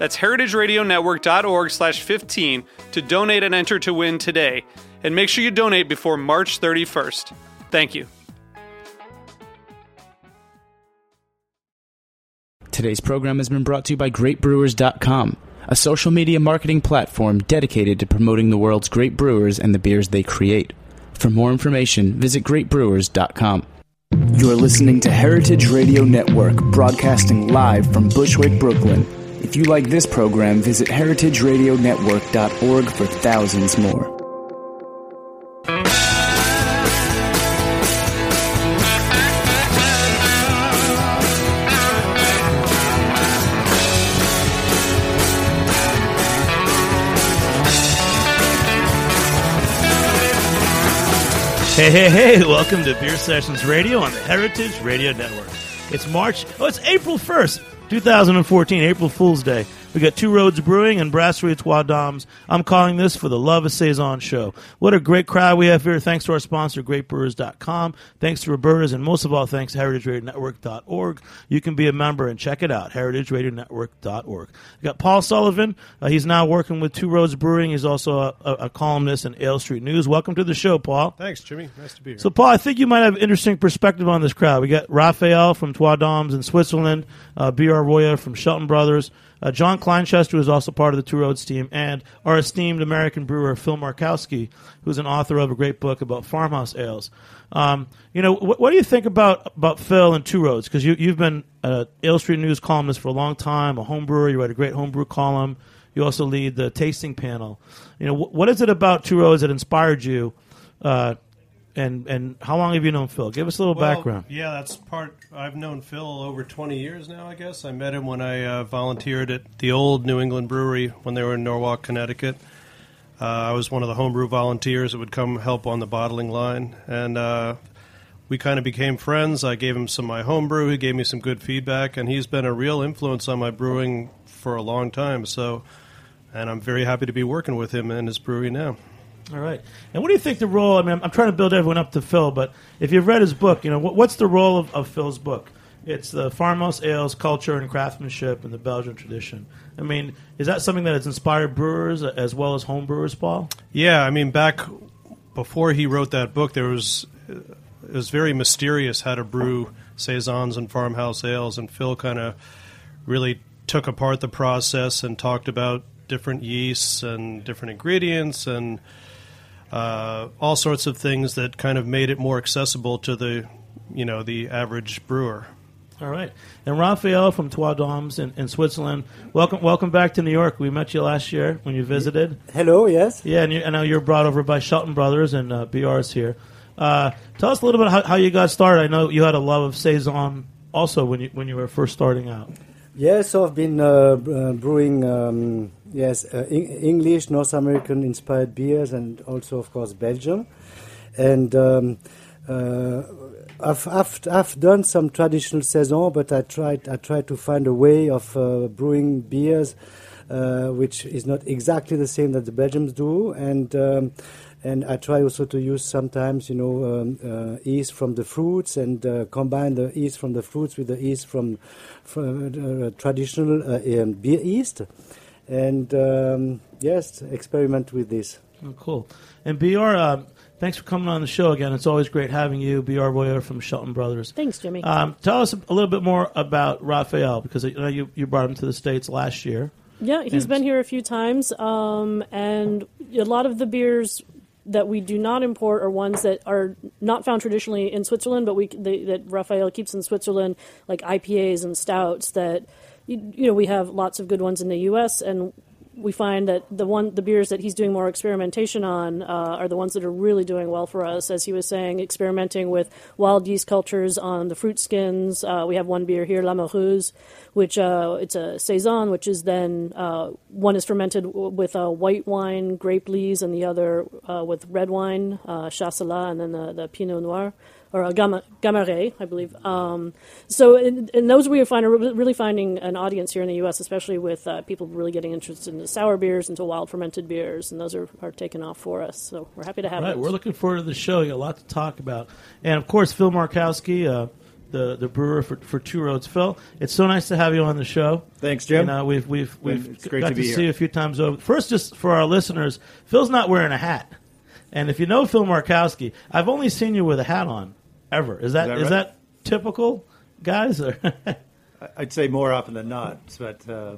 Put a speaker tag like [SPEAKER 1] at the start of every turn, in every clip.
[SPEAKER 1] That's heritageradionetwork.org slash 15 to donate and enter to win today. And make sure you donate before March 31st. Thank you.
[SPEAKER 2] Today's program has been brought to you by GreatBrewers.com, a social media marketing platform dedicated to promoting the world's great brewers and the beers they create. For more information, visit GreatBrewers.com. You're listening to Heritage Radio Network, broadcasting live from Bushwick, Brooklyn. If you like this program, visit heritageradionetwork.org for thousands more.
[SPEAKER 3] Hey, hey, hey, welcome to Beer Sessions Radio on the Heritage Radio Network. It's March, oh, it's April 1st, 2014, April Fool's Day. We got Two Roads Brewing and Brasserie Trois Dames. I'm calling this for the Love of Saison show. What a great crowd we have here. Thanks to our sponsor, GreatBrewers.com. Thanks to Roberta's, and most of all, thanks to HeritageRadioNetwork.org. You can be a member and check it out, HeritageRadioNetwork.org. We got Paul Sullivan. Uh, he's now working with Two Roads Brewing. He's also a, a, a columnist in Ale Street News. Welcome to the show, Paul.
[SPEAKER 4] Thanks, Jimmy. Nice to be here.
[SPEAKER 3] So, Paul, I think you might have interesting perspective on this crowd. We got Raphael from Trois Dames in Switzerland, uh, B.R. Roya from Shelton Brothers, uh, John Kleinchester, who's also part of the Two Roads team, and our esteemed American brewer, Phil Markowski, who's an author of a great book about farmhouse ales. Um, you know, wh- what do you think about, about Phil and Two Roads? Because you, you've been an Ale Street News columnist for a long time, a home brewer. You write a great homebrew column. You also lead the tasting panel. You know, wh- what is it about Two Roads that inspired you? Uh, and and how long have you known Phil? Give us a little
[SPEAKER 4] Well,
[SPEAKER 3] background.
[SPEAKER 4] Yeah, that's part. I've known Phil over 20 years now, I guess. I met him when I uh, volunteered at the old New England Brewery when they were in Norwalk, Connecticut. Uh, I was one of the homebrew volunteers that would come help on the bottling line, and uh, we kind of became friends. I gave him some of my homebrew. He gave me some good feedback, and he's been a real influence on my brewing for a long time. So, and I'm very happy to be working with him in his brewery now.
[SPEAKER 3] All right. And what do you think the role? I mean, I'm, I'm trying to build everyone up to Phil, but if you've read his book, you know what, what's the role of, of Phil's book? It's the farmhouse ales, culture, and craftsmanship, and the Belgian tradition. I mean, is that something that has inspired brewers as well as home brewers, Paul?
[SPEAKER 4] Yeah, I mean, back before he wrote that book, there was it was very mysterious how to brew saisons and farmhouse ales, and Phil kind of really took apart the process and talked about different yeasts and different ingredients and uh, all sorts of things that kind of made it more accessible to the you know the average brewer.
[SPEAKER 3] All right. And Raphael from Trois Dames in, in Switzerland, welcome welcome back to New York. We met you last year when you visited.
[SPEAKER 5] Hello, yes.
[SPEAKER 3] Yeah, and you, I know you're brought over by Shelton Brothers and uh, BR's here. Uh, tell us a little bit how, how you got started. I know you had a love of saison also when you when you were first starting out.
[SPEAKER 5] Yes, so I've been uh, uh, brewing, um, yes, uh, Eng- English, North American inspired beers, and also, of course, Belgium. And um, uh, I've, I've I've done some traditional saison, but I tried I tried to find a way of uh, brewing beers, uh, which is not exactly the same that the Belgians do, and. Um, and I try also to use sometimes, you know, um, uh, yeast from the fruits and uh, combine the yeast from the fruits with the yeast from, from uh, traditional uh, um, beer yeast. And um, yes, experiment with this.
[SPEAKER 3] Oh, cool. And BR, uh, thanks for coming on the show again. It's always great having you, BR Boyer from Shelton Brothers.
[SPEAKER 6] Thanks, Jimmy.
[SPEAKER 3] Um, tell us a little bit more about Raphael because I know you, you brought him to the States last year.
[SPEAKER 6] yeah, he's
[SPEAKER 3] and-
[SPEAKER 6] been here a few times, um, and a lot of the beers that we do not import are ones that are not found traditionally in Switzerland, but we they, that Raphael keeps in Switzerland, like IPAs and stouts. That you, you know we have lots of good ones in the U.S. and we find that the one the beers that he's doing more experimentation on uh, are the ones that are really doing well for us. As he was saying, experimenting with wild yeast cultures on the fruit skins. Uh, we have one beer here, La Moruse, which uh, it's a saison, which is then uh, one is fermented w- with a white wine, grape lees, and the other uh, with red wine, uh, chasselas, and then the, the Pinot Noir or a Gama, Gamay, I believe. Um, so, and, and those we find are really finding an audience here in the U.S., especially with uh, people really getting interested in sour beers, into wild fermented beers, and those are, are taking off for us. So we're happy to have
[SPEAKER 3] Right,
[SPEAKER 6] it.
[SPEAKER 3] we're looking forward to the show. You got a lot to talk about, and of course, Phil Markowski, uh, the the brewer for, for Two Roads. Phil, it's so nice to have you on the show.
[SPEAKER 7] Thanks, Jim.
[SPEAKER 3] You know, we've we've we've
[SPEAKER 7] It's great
[SPEAKER 3] got
[SPEAKER 7] to be
[SPEAKER 3] see
[SPEAKER 7] here.
[SPEAKER 3] you a few times over. First, just for our listeners, Phil's not wearing a hat, and if you know Phil Markowski, I've only seen you with a hat on ever. Is that
[SPEAKER 7] that
[SPEAKER 3] is
[SPEAKER 7] right?
[SPEAKER 3] that typical, guys? Or
[SPEAKER 7] I'd say more often than not, but uh,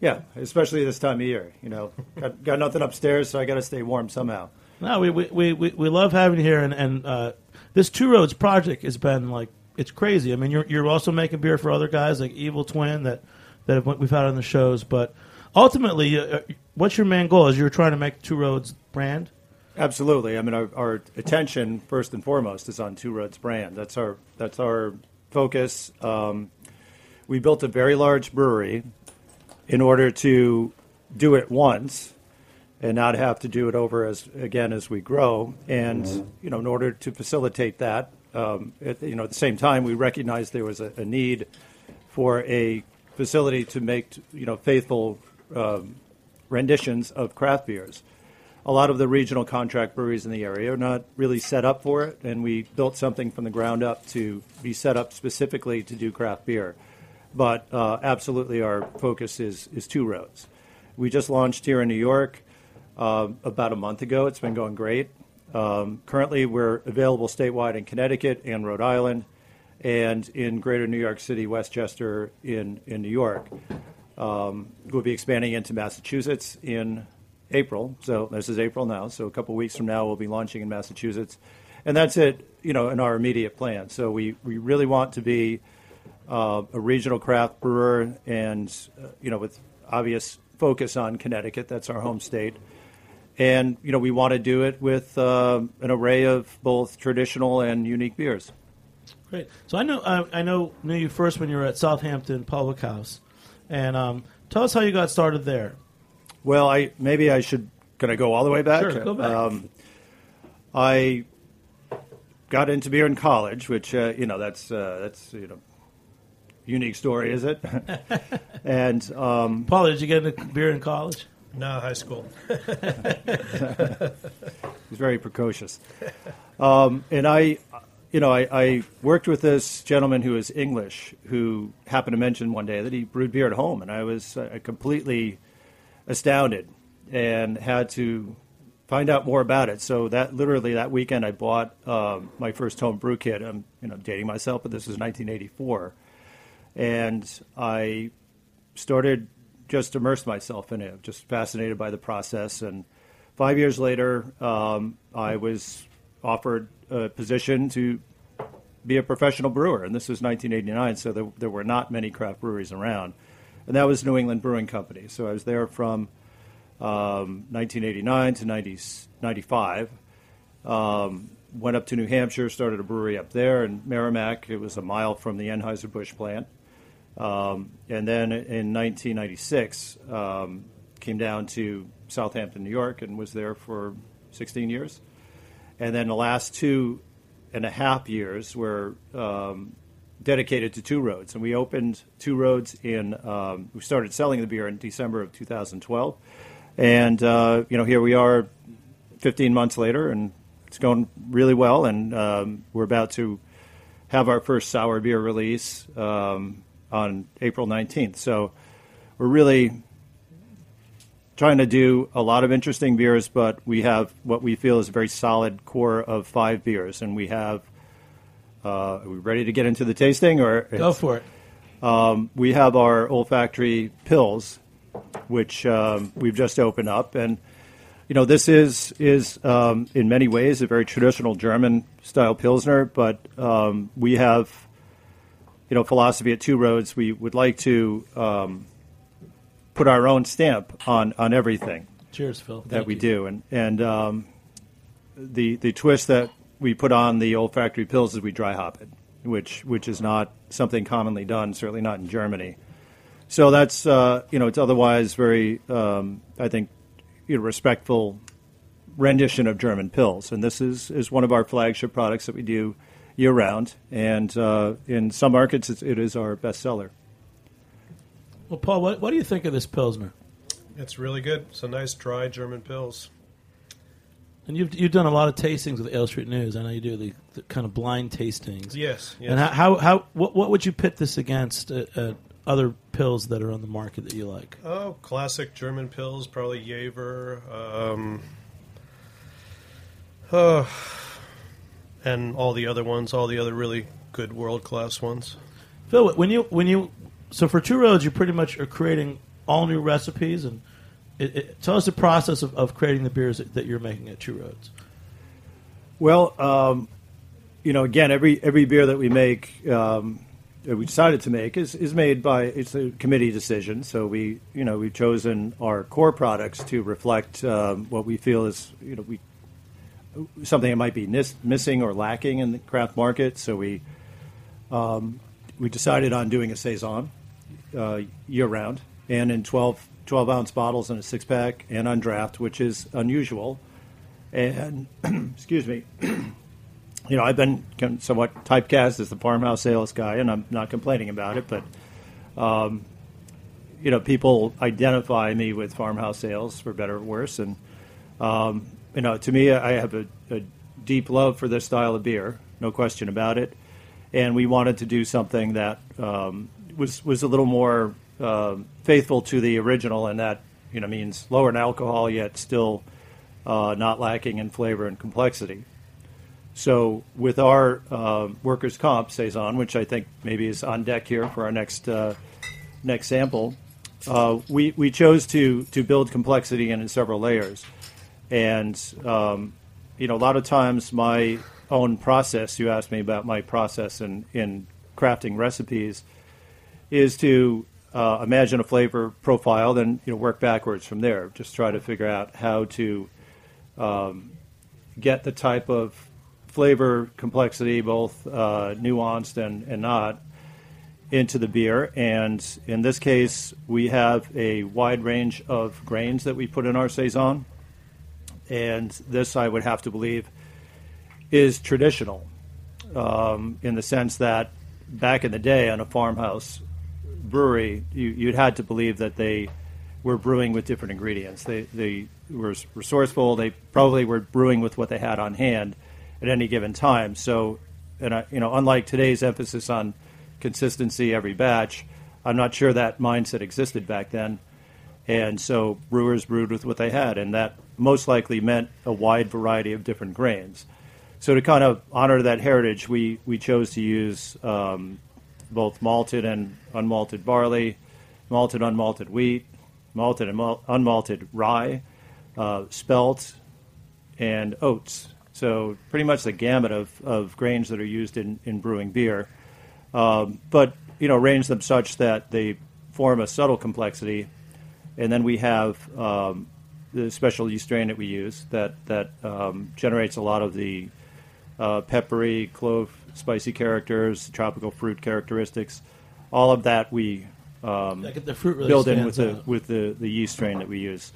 [SPEAKER 7] yeah, especially this time of year. You know, got, got nothing upstairs, so I got to stay warm somehow.
[SPEAKER 3] No, we we, we, we, we love having you here, and, and uh, this Two Roads project has been like it's crazy. I mean, you're you're also making beer for other guys like Evil Twin that that we've had on the shows, but ultimately, uh, what's your main goal? Is you're trying to make Two Roads brand?
[SPEAKER 7] Absolutely. I mean, our, our attention first and foremost is on Two Roads brand. That's our that's our focus. Um, we built a very large brewery in order to do it once and not have to do it over as again as we grow. And you know, in order to facilitate that, um, at, you know, at the same time, we recognized there was a, a need for a facility to make you know faithful um, renditions of craft beers. A lot of the regional contract breweries in the area are not really set up for it, and we built something from the ground up to be set up specifically to do craft beer. But uh, absolutely, our focus is is Two Roads. We just launched here in New York uh, about a month ago. It's been going great. Um, currently, we're available statewide in Connecticut and Rhode Island, and in Greater New York City, Westchester, in in New York. Um, we'll be expanding into Massachusetts in April. So this is April now. So a couple weeks from now, we'll be launching in Massachusetts, and that's it. You know, in our immediate plan. So we we really want to be uh, a regional craft brewer, and uh, you know, with obvious focus on Connecticut. That's our home state. And you know, we want to do it with uh, an array of both traditional and unique beers.
[SPEAKER 3] Great. So I know I, I know knew you first when you were at Southampton Public House, and um, tell us how you got started there.
[SPEAKER 7] Well, I maybe I should. Can I go all the way back?
[SPEAKER 3] Sure, go back.
[SPEAKER 7] Um, I got into beer in college, which uh, you know that's uh, that's you know unique story, is it? and um,
[SPEAKER 3] Paul, did you get into beer in college?
[SPEAKER 4] No, high school.
[SPEAKER 7] He's very precocious. Um, and I, you know, I, I worked with this gentleman who is English, who happened to mention one day that he brewed beer at home, and I was uh, completely astounded and had to find out more about it. So that literally that weekend, I bought um, my first home brew kit. I'm, you know, dating myself, but this was 1984, and I started just immersed myself in it, just fascinated by the process. And five years later, um, I was offered a position to be a professional brewer, and this was 1989, so there, there were not many craft breweries around. And that was New England Brewing Company. So I was there from um, 1989 to 90, 95. Um, went up to New Hampshire, started a brewery up there in Merrimack. It was a mile from the Anheuser-Busch plant. Um, and then in 1996, um, came down to Southampton, New York, and was there for 16 years. And then the last two and a half years were um, dedicated to Two Roads. And we opened Two Roads in, um, we started selling the beer in December of 2012. And, uh, you know, here we are 15 months later, and it's going really well. And um, we're about to have our first sour beer release um, on April 19th. So we're really trying to do a lot of interesting beers, but we have what we feel is a very solid core of five beers. And we have, uh, are we ready to get into the tasting? or
[SPEAKER 3] Go for it.
[SPEAKER 7] um, we have our olfactory pills, which um, we've just opened up, and you know, this is is um, in many ways a very traditional German style pilsner, but um, we have, you know, philosophy at Two Roads. We would like to um, put our own stamp on on everything
[SPEAKER 3] Cheers, Phil.
[SPEAKER 7] that
[SPEAKER 3] Thank
[SPEAKER 7] we
[SPEAKER 3] you.
[SPEAKER 7] do, and and um, the the twist that we put on the Ol' Factory Pils as we dry hop it, which which is not something commonly done, certainly not in Germany. So that's uh, you know it's otherwise very um, I think you know, respectful rendition of German Pils, and this is is one of our flagship products that we do year round, and uh, in some markets it's, it is our best seller.
[SPEAKER 3] Well, Paul, what, what do you think of this Pilsner?
[SPEAKER 4] It's really good. It's a nice dry German Pils.
[SPEAKER 3] And you've you've done a lot of tastings with Ale Street News. I know you do the, the kind of blind tastings.
[SPEAKER 4] Yes. yes.
[SPEAKER 3] And how, how, how what, what would you pit this against uh, uh, other Pils that are on the market that you like?
[SPEAKER 4] Oh, classic German Pils, probably Jever. Um, oh, and all the other ones, all the other really good world class ones.
[SPEAKER 3] Phil, when you when you so for Two Roads, you pretty much are creating all new recipes, and it, it, tell us the process of, of creating the beers that, you're making at Two Roads.
[SPEAKER 7] Well, um, you know, again, every every beer that we make, um, that we decided to make, is, is made by it's a committee decision. So we, you know, we've chosen our core products to reflect um, what we feel is, you know, we something that might be nis- missing or lacking in the craft market. So we um, we decided on doing a saison uh, year round, and in 12, 12 ounce bottles in a six pack, and on draft, which is unusual. And excuse me, you know, I've been somewhat typecast as the farmhouse ales guy, and I'm not complaining about it. But um, you know, people identify me with farmhouse ales for better or worse, and um, you know, to me, I have a, a deep love for this style of beer, no question about it. And we wanted to do something that um, was was a little more um faithful to the original, and that you know means lower in alcohol yet still uh, not lacking in flavor and complexity. So with our uh, workers' comp saison, which I think maybe is on deck here for our next uh, next sample, uh, we we chose to to build complexity in, in several layers, and um, you know a lot of times my own process. You asked me about my process in in crafting recipes, is to uh, imagine a flavor profile, then you know work backwards from there. Just try to figure out how to um, get the type of flavor complexity, both uh, nuanced and, and not, into the beer. And in this case, we have a wide range of grains that we put in our saison. And this, I would have to believe, is traditional um, in the sense that back in the day on a farmhouse brewery, you, you'd had to believe that they were brewing with different ingredients. They, they were resourceful. They probably were brewing with what they had on hand at any given time. So, and I, you know, unlike today's emphasis on consistency every batch, I'm not sure that mindset existed back then. And so brewers brewed with what they had, and that most likely meant a wide variety of different grains. So to kind of honor that heritage, we, we chose to use um, both malted and unmalted barley, malted unmalted wheat, malted and mal- unmalted rye, uh, spelt, and oats. So pretty much the gamut of, of grains that are used in, in brewing beer. Um, but, you know, arrange them such that they form a subtle complexity. And then we have um, the special yeast strain that we use that, that um, generates a lot of the uh, peppery, clove, spicy characters, tropical fruit characteristics. All of that we um,
[SPEAKER 3] Like the fruit really
[SPEAKER 7] build in with the
[SPEAKER 3] out.
[SPEAKER 7] with the, the yeast strain that we use.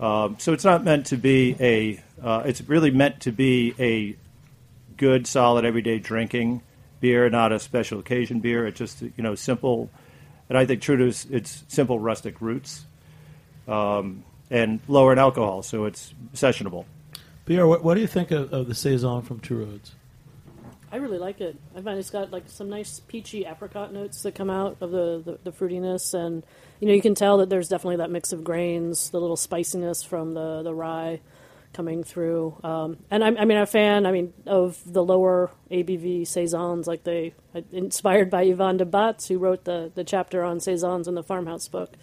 [SPEAKER 7] Um, so it's not meant to be a. Uh, it's really meant to be a good, solid, everyday drinking beer, not a special occasion beer. It's just you know simple, and I think true to its, its simple rustic roots, um, and lower in alcohol, so it's sessionable.
[SPEAKER 3] BR, what, what do you think of, of the saison from Two Roads?
[SPEAKER 6] I really like it. I find it's got like some nice peachy apricot notes that come out of the, the, the fruitiness, and you know you can tell that there's definitely that mix of grains, the little spiciness from the the rye coming through. Um, and I'm, I mean, I'm a fan. I mean, of the lower ABV saisons, like they inspired by Yvan De Baets, who wrote the the chapter on saisons in the Farmhouse book.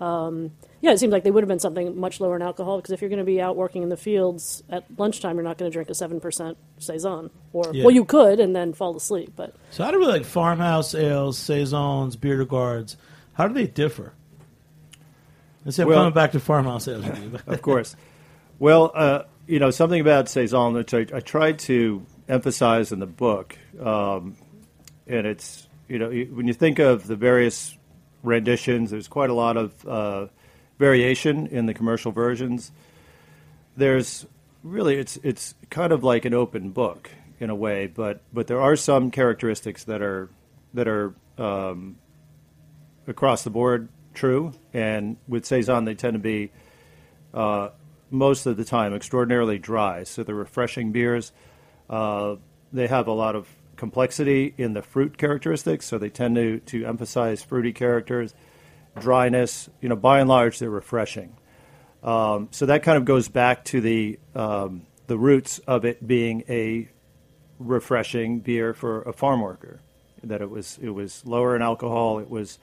[SPEAKER 6] Um, yeah, it seems like they would have been something much lower in alcohol because if you're going to be out working in the fields at lunchtime, you're not going to drink a seven percent saison, or
[SPEAKER 3] Yeah.
[SPEAKER 6] well, you could and then fall asleep. But
[SPEAKER 3] So how do we like farmhouse ales, saisons, bières de garde? How do they differ? Let's say I'm coming back to farmhouse ales.
[SPEAKER 7] of course. Well, uh, you know, something about saison which I, I tried to emphasize in the book, um, and it's you know when you think of the various renditions, there's quite a lot of uh, variation in the commercial versions. There's really it's it's kind of like an open book in a way, but but there are some characteristics that are that are um, across the board true, and with saison they tend to be uh, most of the time extraordinarily dry. So they're refreshing beers. Uh, they have a lot of complexity in the fruit characteristics, so they tend to, to emphasize fruity characters, dryness. You know, by and large, they're refreshing. Um, so that kind of goes back to the um, the roots of it being a refreshing beer for a farm worker. That it was it was lower in alcohol. It was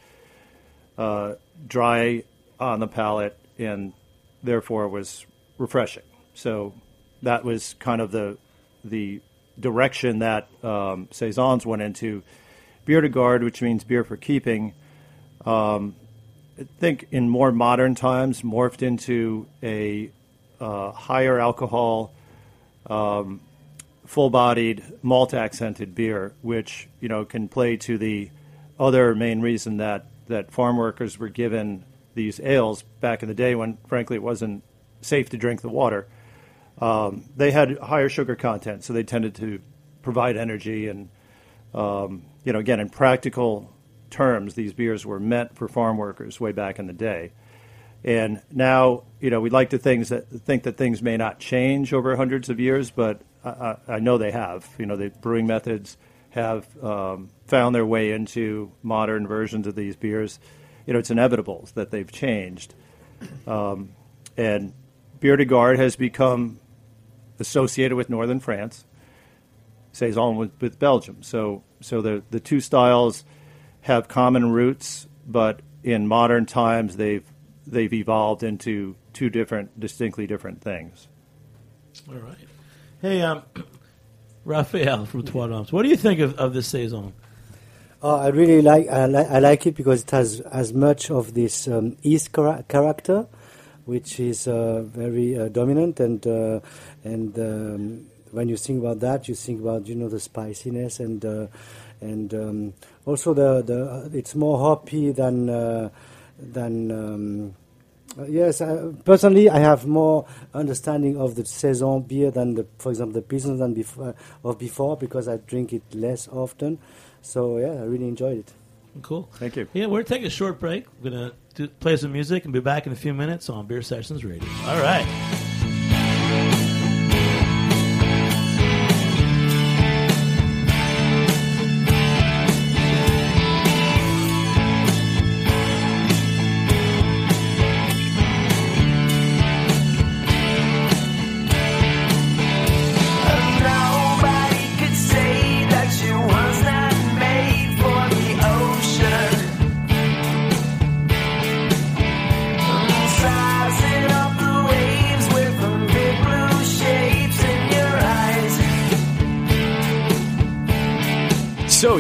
[SPEAKER 7] uh, dry on the palate, and therefore was refreshing. So that was kind of the the direction that um, saisons went into. Beer de garde, which means beer for keeping, um, I think in more modern times morphed into a uh, higher alcohol, um, full-bodied malt accented beer, which you know can play to the other main reason that that farm workers were given these ales back in the day when frankly it wasn't safe to drink the water. Um, they had higher sugar content, so they tended to provide energy and um, you know again in practical terms these beers were meant for farm workers way back in the day. And now, you know, we like to things that think that things may not change over hundreds of years, but I, I, know they have. You know, the brewing methods have um, found their way into modern versions of these beers. You know, it's inevitable that they've changed. Um, and Beer has become associated with northern France, saison with, with Belgium. So, so the the two styles have common roots, but in modern times they've they've evolved into two different, distinctly different things.
[SPEAKER 3] All right. Hey, um, Raphael from Trois Dames, what do you think of, of this saison?
[SPEAKER 5] Oh, I really like I, li- I like it because it has as much of this um, East chara- character, which is uh, very uh, dominant, and uh, and um, when you think about that, you think about you know the spiciness and uh, and um, also the the it's more hoppy than uh, than. Um, uh, yes, uh, personally, I have more understanding of the saison beer than the, for example, the pilsner than before of before because I drink it less often. So yeah, I really enjoyed it.
[SPEAKER 3] Cool.
[SPEAKER 7] Thank you.
[SPEAKER 3] Yeah, we're taking a short break. We're going to play some music and be back in a few minutes on Beer Sessions Radio. All right.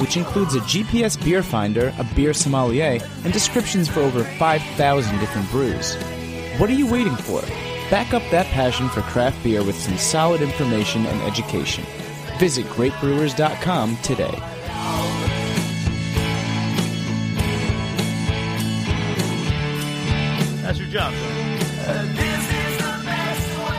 [SPEAKER 2] which includes a GPS beer finder, a beer sommelier, and descriptions for over 5,000 different brews. What are you waiting for? Back up that passion for craft beer with some solid information and education. Visit greatbrewers.com today.
[SPEAKER 3] That's your job.
[SPEAKER 8] This is the best way.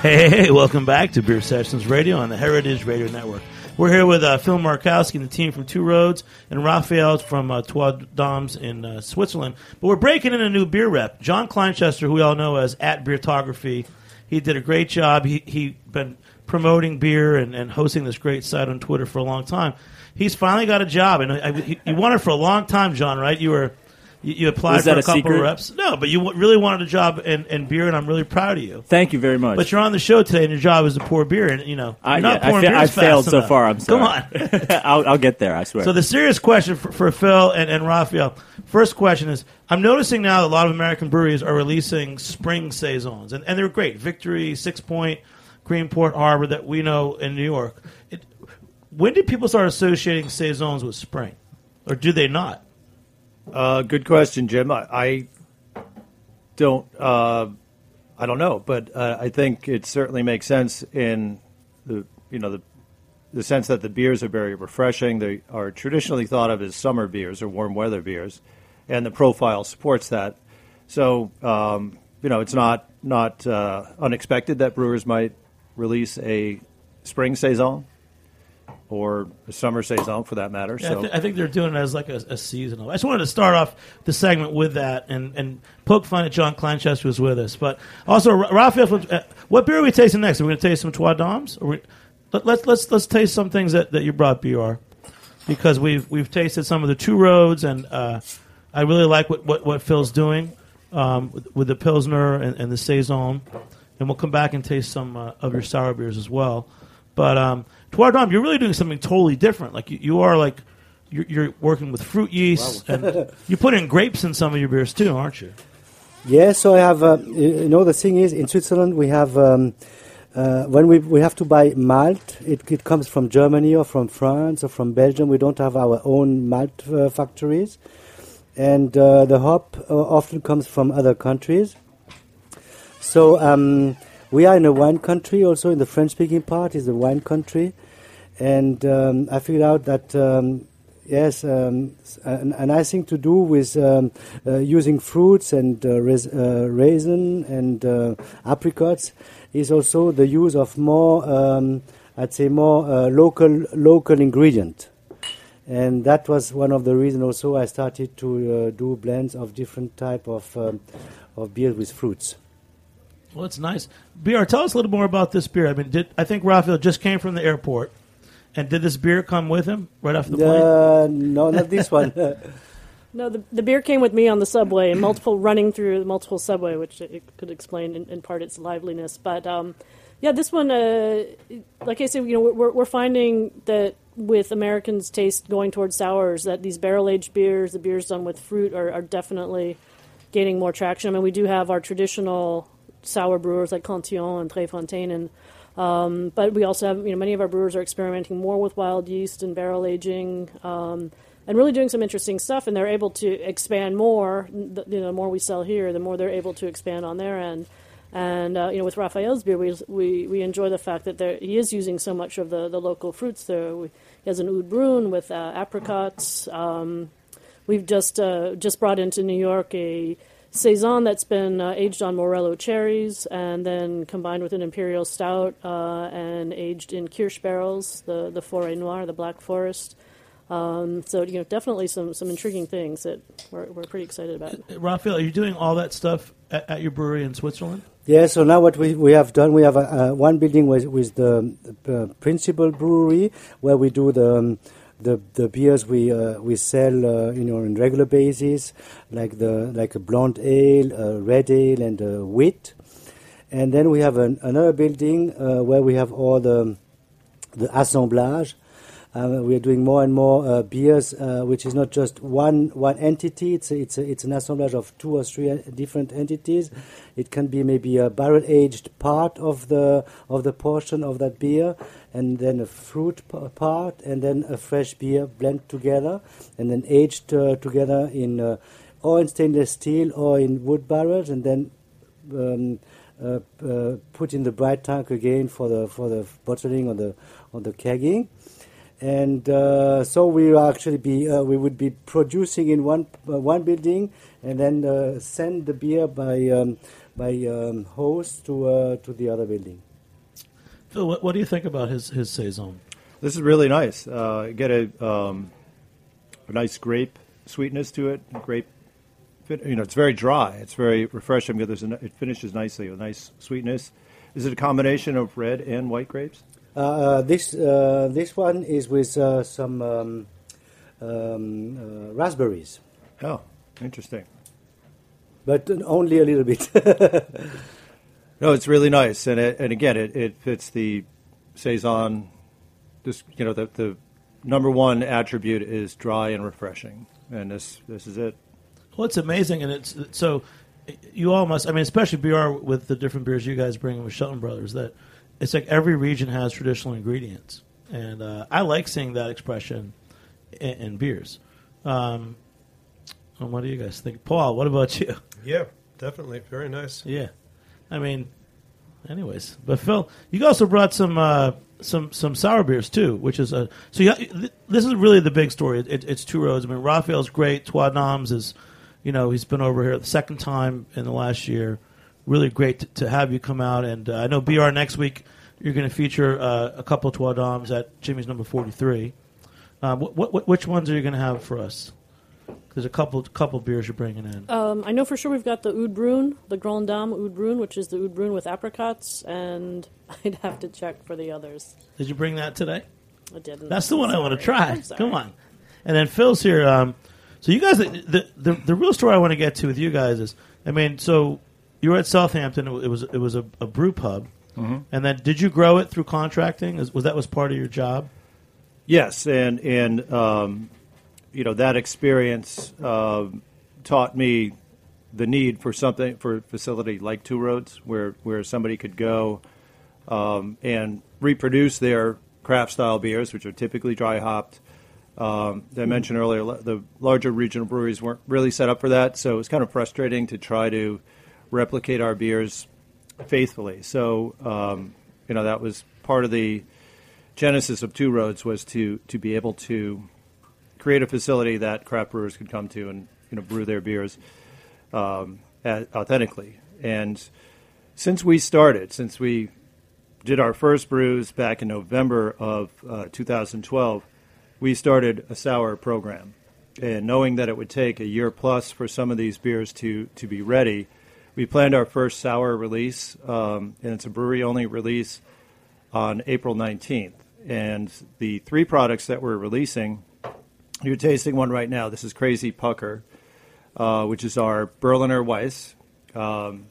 [SPEAKER 3] Hey, hey, hey, welcome back to Beer Sessions Radio on the Heritage Radio Network. We're here with uh, Phil Markowski and the team from Two Roads and Raphael from uh, Trois Dames in uh, Switzerland. But we're breaking in a new beer rep. John Kleinchester, who we all know as at Beertography, he did a great job. He he been promoting beer and, and hosting this great site on Twitter for a long time. He's finally got a job, and I, he, you wanted for a long time, John. Right? You were you, you applied
[SPEAKER 9] Was
[SPEAKER 3] for
[SPEAKER 9] that
[SPEAKER 3] a
[SPEAKER 9] a
[SPEAKER 3] couple
[SPEAKER 9] secret?
[SPEAKER 3] of reps. No, but you w- really wanted a job in, in beer, and I'm really proud of you.
[SPEAKER 9] Thank you very much.
[SPEAKER 3] But you're on the show today, and your job is to pour beer, and you know
[SPEAKER 9] I,
[SPEAKER 3] you're not
[SPEAKER 9] yeah, I,
[SPEAKER 3] pouring
[SPEAKER 9] fa-
[SPEAKER 3] beers
[SPEAKER 9] I
[SPEAKER 3] fast
[SPEAKER 9] failed so
[SPEAKER 3] enough.
[SPEAKER 9] far. I'm sorry.
[SPEAKER 3] Come on.
[SPEAKER 9] I'll, I'll get there. I swear.
[SPEAKER 3] So the serious question for, for Phil and, and Raphael. First question is: I'm noticing now that a lot of American breweries are releasing spring saisons, and, and they're great. Victory, Sixpoint, Greenport Harbor, that we know in New York. It, when did people start associating saisons with spring, or do they not?
[SPEAKER 7] Uh, good question, Jim. I, I don't. Uh, I don't know, but uh, I think it certainly makes sense in the you know the the sense that the beers are very refreshing. They are traditionally thought of as summer beers or warm weather beers, and the profile supports that. So um, you know, it's not not uh, unexpected that brewers might release a spring saison or summer saison, for that matter.
[SPEAKER 3] Yeah,
[SPEAKER 7] so
[SPEAKER 3] I, th- I think they're doing it as like a, a seasonal. I just wanted to start off the segment with that and, and poke fun at John Kleinchester who's with us. But also, Ra- Raphael, from- uh, what beer are we tasting next? Are we going to taste some Trois Dames? Or we, let, let's let's let's taste some things that, that you brought, Br, because we've we've tasted some of the Two Roads, and uh, I really like what, what, what Phil's doing um, with, with the Pilsner and, and the Saison. And we'll come back and taste some uh, of your sour beers as well. But um, Trois Dames, you're really doing something totally different. Like you, you are like you're, you're working with fruit yeast, and you put in grapes in some of your beers too, aren't you?
[SPEAKER 5] Yeah, so I have, uh, you know, the thing is, in Switzerland we have, um, uh, when we, we have to buy malt, it, it comes from Germany or from France or from Belgium. We don't have our own malt uh, factories. And uh, the hop uh, often comes from other countries. So um, we are in a wine country, also in the French-speaking part is a wine country. And um, I figured out that um, yes, um, a, a nice thing to do with um, uh, using fruits and uh, uh, raisin and uh, apricots is also the use of more, um, I'd say, more uh, local local ingredient. And that was one of the reasons also I started to uh, do blends of different type of um, of beers with fruits.
[SPEAKER 3] Well, it's nice. Br, tell us a little more about this beer. I mean, did I think Raphael just came from the airport, and did this beer come with him right off the plane?
[SPEAKER 5] Uh, no, not this one.
[SPEAKER 6] No, the, the beer came with me on the subway, and multiple running through the multiple subway, which it could explain in, in part its liveliness. But um, yeah, this one, uh, like I said, you know, we're, we're finding that with Americans' taste going towards sours, that these barrel aged beers, the beers done with fruit, are, are definitely gaining more traction. I mean, we do have our traditional sour brewers like Cantillon and Tréfontaine, and um, but we also have, you know, many of our brewers are experimenting more with wild yeast and barrel aging, um, and really doing some interesting stuff. And they're able to expand more. The, you know, the more we sell here, the more they're able to expand on their end. And uh, you know, with Raphael's beer, we, we we enjoy the fact that there, he is using so much of the, the local fruits. There, we, he has an oud bruin with uh, apricots. Um, we've just uh, just brought into New York a saison that's been uh, aged on Morello cherries and then combined with an imperial stout uh, and aged in Kirsch barrels, the the Forêt Noire, the Black Forest. Um, so you know, definitely some some intriguing things that we're, we're pretty excited about.
[SPEAKER 3] Raphael, are you doing all that stuff at, at your brewery in Switzerland?
[SPEAKER 5] Yeah, so now what we, we have done, we have uh, one building with, with the uh, principal brewery where we do the um, the, the beers we uh, we sell uh, you know on regular basis, like the like a blonde ale, a red ale, and a wheat. And then we have an, another building uh, where we have all the the assemblage. Uh, we are doing more and more uh, beers, uh, which is not just one one entity. It's a, it's a, it's an assemblage of two or three different entities. It can be maybe a barrel aged part of the of the portion of that beer, and then a fruit part, and then a fresh beer blend together, and then aged uh, together in uh, or in stainless steel or in wood barrels, and then um, uh, uh, put in the bright tank again for the for the bottling or the or the kegging, and uh, so we will actually be uh, we would be producing in one uh, one building and then uh, send the beer by um, by um, hose to uh, to the other building.
[SPEAKER 3] Phil, what, what do you think about his his saison?
[SPEAKER 7] This is really nice. Uh, get a, um, a nice grape sweetness to it. Grape, you know, it's very dry. It's very refreshing. There's a, it finishes nicely with nice sweetness. Is it a combination of red and white grapes?
[SPEAKER 5] Uh, uh, this uh, this one is with uh, some um, um, uh, raspberries,
[SPEAKER 7] Oh, interesting.
[SPEAKER 5] but only a little bit.
[SPEAKER 7] No, it's really nice, and it, and again, it, it fits the saison. This, you know, the the number one attribute is dry and refreshing, and this this is it.
[SPEAKER 3] Well, it's amazing, and it's so you all must. I mean, especially BR with the different beers you guys bring with Shelton Brothers. That it's like every region has traditional ingredients, and uh, I like seeing that expression in, in beers. Um, and what do you guys think, Paul? What about you?
[SPEAKER 4] Yeah, definitely. Very nice.
[SPEAKER 3] Yeah, I mean, anyways, but Phil, you also brought some uh, some some sour beers too, which is a so you, th- this is really the big story. It, it's two roads. I mean, Raphael's great. Trois Dames is, you know, he's been over here the second time in the last year. Really great to, to have you come out, and uh, I know BR next week you're going to feature uh, a couple of Trois Dames at Jimmy's number forty three. Um, what, what, which ones are you going to have for us? There's a couple couple beers you're bringing in.
[SPEAKER 6] Um, I know for sure we've got the Oud the Grand Dame Oud which is the Oud with apricots, and I'd have to check for the others.
[SPEAKER 3] Did you bring that today?
[SPEAKER 6] I didn't.
[SPEAKER 3] That's the one I want to try. Come on. And then Phil's here. Um, so you guys, the, the the real story I want to get to with you guys is, I mean, so you were at Southampton. It was it was a, a brew pub, and then did you grow it through contracting? Was that was part of your job?
[SPEAKER 7] Yes, and and um, you know that experience um taught me the need for something for a facility like Two Roads, where where somebody could go um, and reproduce their craft style beers, which are typically dry hopped. Um, I mentioned earlier, the larger regional breweries weren't really set up for that, so it was kind of frustrating to try to replicate our beers faithfully. So, um, you know, that was part of the genesis of Two Roads was to to be able to create a facility that craft brewers could come to and you know brew their beers um, a- authentically. And since we started, since we did our first brews back in November of uh, 2012, we started a sour program. And knowing that it would take a year plus for some of these beers to, to be ready, we planned our first sour release, um, and it's a brewery only release on April 19th. And the three products that we're releasing, you're tasting one right now. This is Crazy Pucker, uh, which is our Berliner Weiss. Um,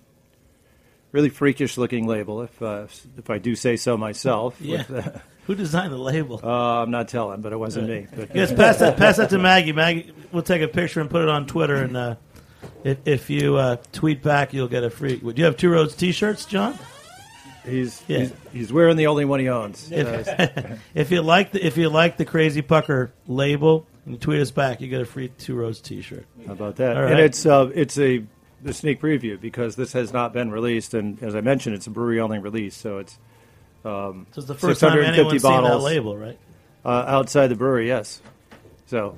[SPEAKER 7] really freakish looking label, if uh, if I do say so myself.
[SPEAKER 3] Yeah.
[SPEAKER 7] With, uh,
[SPEAKER 3] Who designed the label?
[SPEAKER 7] uh, I'm not telling, but it wasn't me. But,
[SPEAKER 3] yes, pass that pass that to Maggie. Maggie, we'll take a picture and put it on Twitter. And uh, if, if you uh, tweet back, you'll get a free. Would you have Two Roads T-shirts, John?
[SPEAKER 7] he's,
[SPEAKER 3] Yeah.
[SPEAKER 7] he's he's wearing the only one he owns.
[SPEAKER 3] If, if you like the if you like the Crazy Pucker label, and tweet us back, you get a free Two Roads T-shirt.
[SPEAKER 7] How about that?
[SPEAKER 3] All
[SPEAKER 7] And it's uh, it's a, sneak preview because this has not been released, and as I mentioned, it's a brewery only release, so it's
[SPEAKER 3] So it's the first time
[SPEAKER 7] 650
[SPEAKER 3] anyone's seen that label, right?
[SPEAKER 7] uh, outside the brewery. Yes, so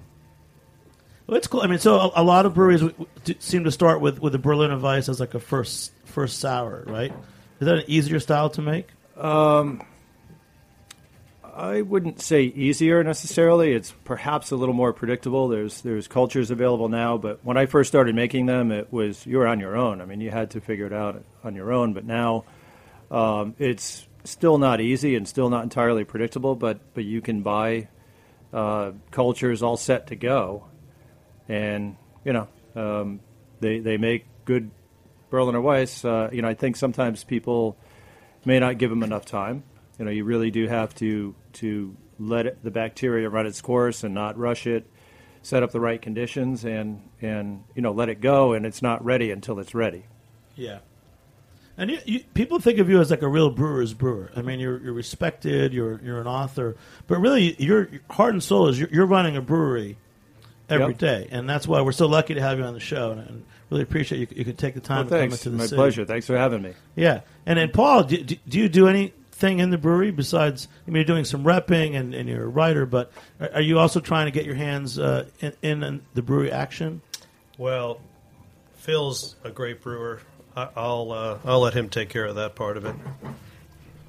[SPEAKER 3] Well, it's cool. I mean, so a, a lot of breweries w- w- seem to start with with the Berliner Weiss as like a first first sour, right? Is that an easier style to make?
[SPEAKER 7] I wouldn't say easier necessarily. It's perhaps a little more predictable. There's there's cultures available now, but when I first started making them, it was you were on your own. I mean, you had to figure it out on your own. But now, um, it's still not easy and still not entirely predictable. But but you can buy uh, cultures all set to go, and you know um, they they make good Berliner Weiss. Uh, you know, I think sometimes people may not give them enough time. You know, you really do have to to let it, the bacteria run its course and not rush it. Set up the right conditions and and you know let it go, and it's not ready until it's ready.
[SPEAKER 3] Yeah. And you, you, people think of you as like a real brewer's brewer. I mean, you're, you're respected. You're you're an author, but really, your heart and soul is you're, you're running a brewery every
[SPEAKER 7] Yep.
[SPEAKER 3] day, and that's why we're so lucky to have you on the show. And, and really appreciate you. You could take the time
[SPEAKER 7] Well,
[SPEAKER 3] to come
[SPEAKER 7] thanks,
[SPEAKER 3] into the
[SPEAKER 7] my
[SPEAKER 3] city.
[SPEAKER 7] pleasure. Thanks for having me.
[SPEAKER 3] Yeah, and then Paul, do, do, do you do anything in the brewery besides? I mean, you're doing some repping and, and you're a writer, but are, are you also trying to get your hands uh, in, in the brewery action?
[SPEAKER 4] Well, Phil's a great brewer. I, I'll uh, I'll let him take care of that part of it.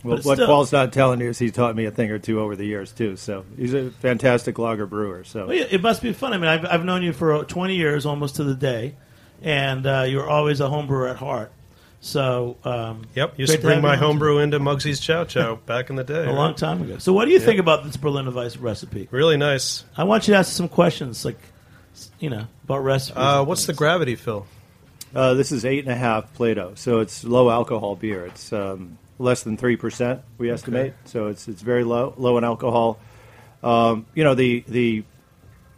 [SPEAKER 7] Well, what
[SPEAKER 3] still-
[SPEAKER 7] Paul's not telling you is he taught me a thing or two over the years too. So he's a fantastic lager brewer. So
[SPEAKER 3] Well, yeah, it must be fun. I mean, I've, I've known you for uh, 20 years, almost to the day, and uh, you're always a home brewer at heart. So, um,
[SPEAKER 4] Yep, used
[SPEAKER 3] great
[SPEAKER 4] to bring my
[SPEAKER 3] you on.
[SPEAKER 4] homebrew into Mugsy's Chow Chow back in the day.
[SPEAKER 3] a long time ago. So, what do you think about this Berliner Weiss recipe?
[SPEAKER 4] Really nice.
[SPEAKER 3] I want you to ask some questions, like, you know, about recipes.
[SPEAKER 4] Uh, what's the gravity, Phil?
[SPEAKER 7] uh, this is eight and a half Plato. So it's low alcohol beer. It's um, less than three percent we estimate. So it's it's very low low in alcohol. Um, you know the the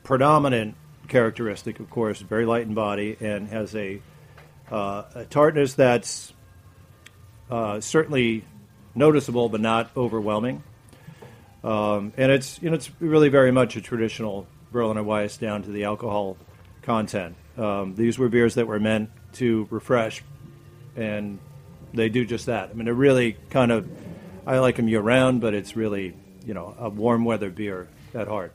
[SPEAKER 7] predominant characteristic, of course, very light in body and has a, uh, a tartness that's uh, certainly noticeable but not overwhelming. Um, and it's you know it's really very much a traditional Berliner Weiss down to the alcohol content. Um, these were beers that were meant to refresh, and they do just that. I mean, they're really kind of I like them year round, but it's really you know a warm weather beer at heart.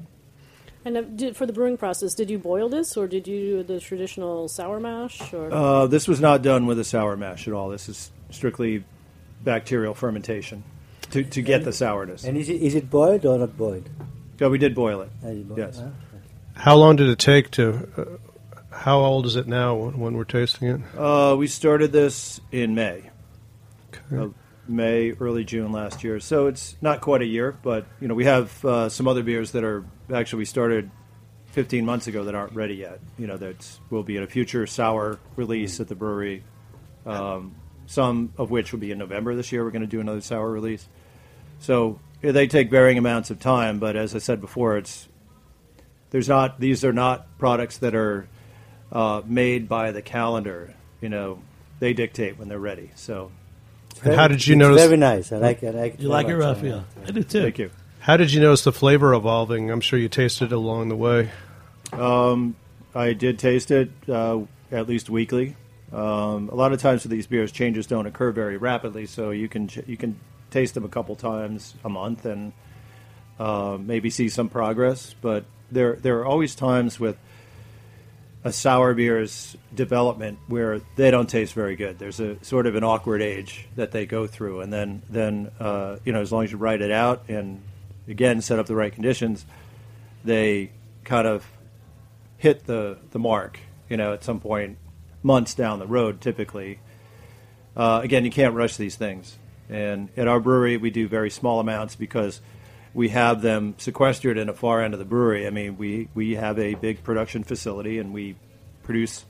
[SPEAKER 6] And uh, did, for the brewing process, did you boil this, or did you do the traditional sour mash? Or
[SPEAKER 7] Uh, this was not done with a sour mash at all. This is strictly bacterial fermentation to, to get the sourness.
[SPEAKER 5] And is it, is it boiled or not boiled?
[SPEAKER 7] So we did boil it.
[SPEAKER 5] Ah, boil-
[SPEAKER 7] Yes.
[SPEAKER 5] ah.
[SPEAKER 4] How long did it take to? Uh, how old is it now when when we're tasting it?
[SPEAKER 7] Uh, we started this in May. Uh, May, early June last year. So it's not quite a year, but you know we have uh, some other beers that are actually we started 15 months ago that aren't ready yet. You know that will be in a future sour release at the brewery. Um, some of which will be in November this year. We're going to do another sour release. So they take varying amounts of time, but as I said before, it's there's not these are not products that are uh, made by the calendar. You know, they dictate when they're ready. So
[SPEAKER 4] And how did you
[SPEAKER 5] it's
[SPEAKER 4] notice?
[SPEAKER 5] Very nice. I like. It. I like.
[SPEAKER 3] You like it,
[SPEAKER 5] very much.
[SPEAKER 3] Raphael? I do too.
[SPEAKER 7] thank you.
[SPEAKER 4] How did you notice the flavor evolving? I'm sure you tasted it along the way.
[SPEAKER 7] I did taste it uh, at least weekly. Um, a lot of times with these beers, changes don't occur very rapidly, so you can ch- you can taste them a couple times a month and uh, maybe see some progress. But there there are always times with a sour beer's development where they don't taste very good. There's a sort of an awkward age that they go through, and then then uh, you know as long as you write it out and again set up the right conditions, they kind of hit the the mark. You know, at some point, months down the road, typically. Uh, again, you can't rush these things, and at our brewery, we do very small amounts because we have them sequestered in a far end of the brewery. I mean, we we have a big production facility, and we produce,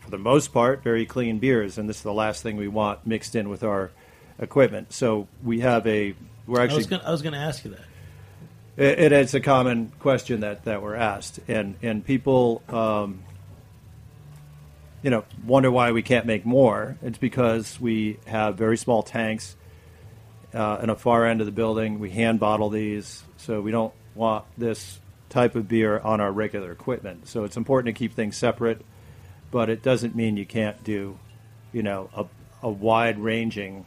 [SPEAKER 7] for the most part, very clean beers, and this is the last thing we want mixed in with our equipment. So we have a we're actually
[SPEAKER 3] I was going to ask you that.
[SPEAKER 7] it, it- it's a common question that, that we're asked, and and people, um, you know, wonder why we can't make more. It's because we have very small tanks uh, in a far end of the building. We hand bottle these, so we don't want this type of beer on our regular equipment. So it's important to keep things separate, but it doesn't mean you can't do, you know, a, a wide ranging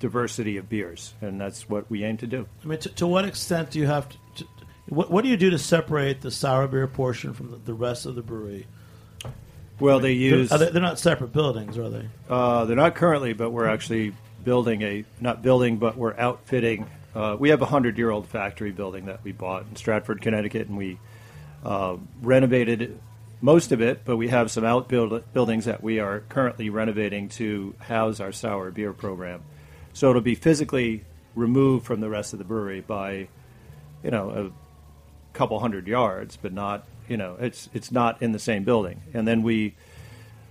[SPEAKER 7] diversity of beers, and that's what we aim to do.
[SPEAKER 3] I mean, to, to what extent do you have to, to what, what do you do to separate the sour beer portion from the, the rest of the brewery?
[SPEAKER 7] Well, they use.
[SPEAKER 3] They're, are they, they're not separate buildings, are they?
[SPEAKER 7] Uh, they're not currently, but we're actually building a not building, but we're outfitting. Uh, we have a hundred year old factory building that we bought in Stratford, Connecticut, and we uh, renovated most of it. But we have some outbuild buildings that we are currently renovating to house our sour beer program. So it'll be physically removed from the rest of the brewery by, you know, a couple hundred yards, but not, you know, it's it's not in the same building. And then we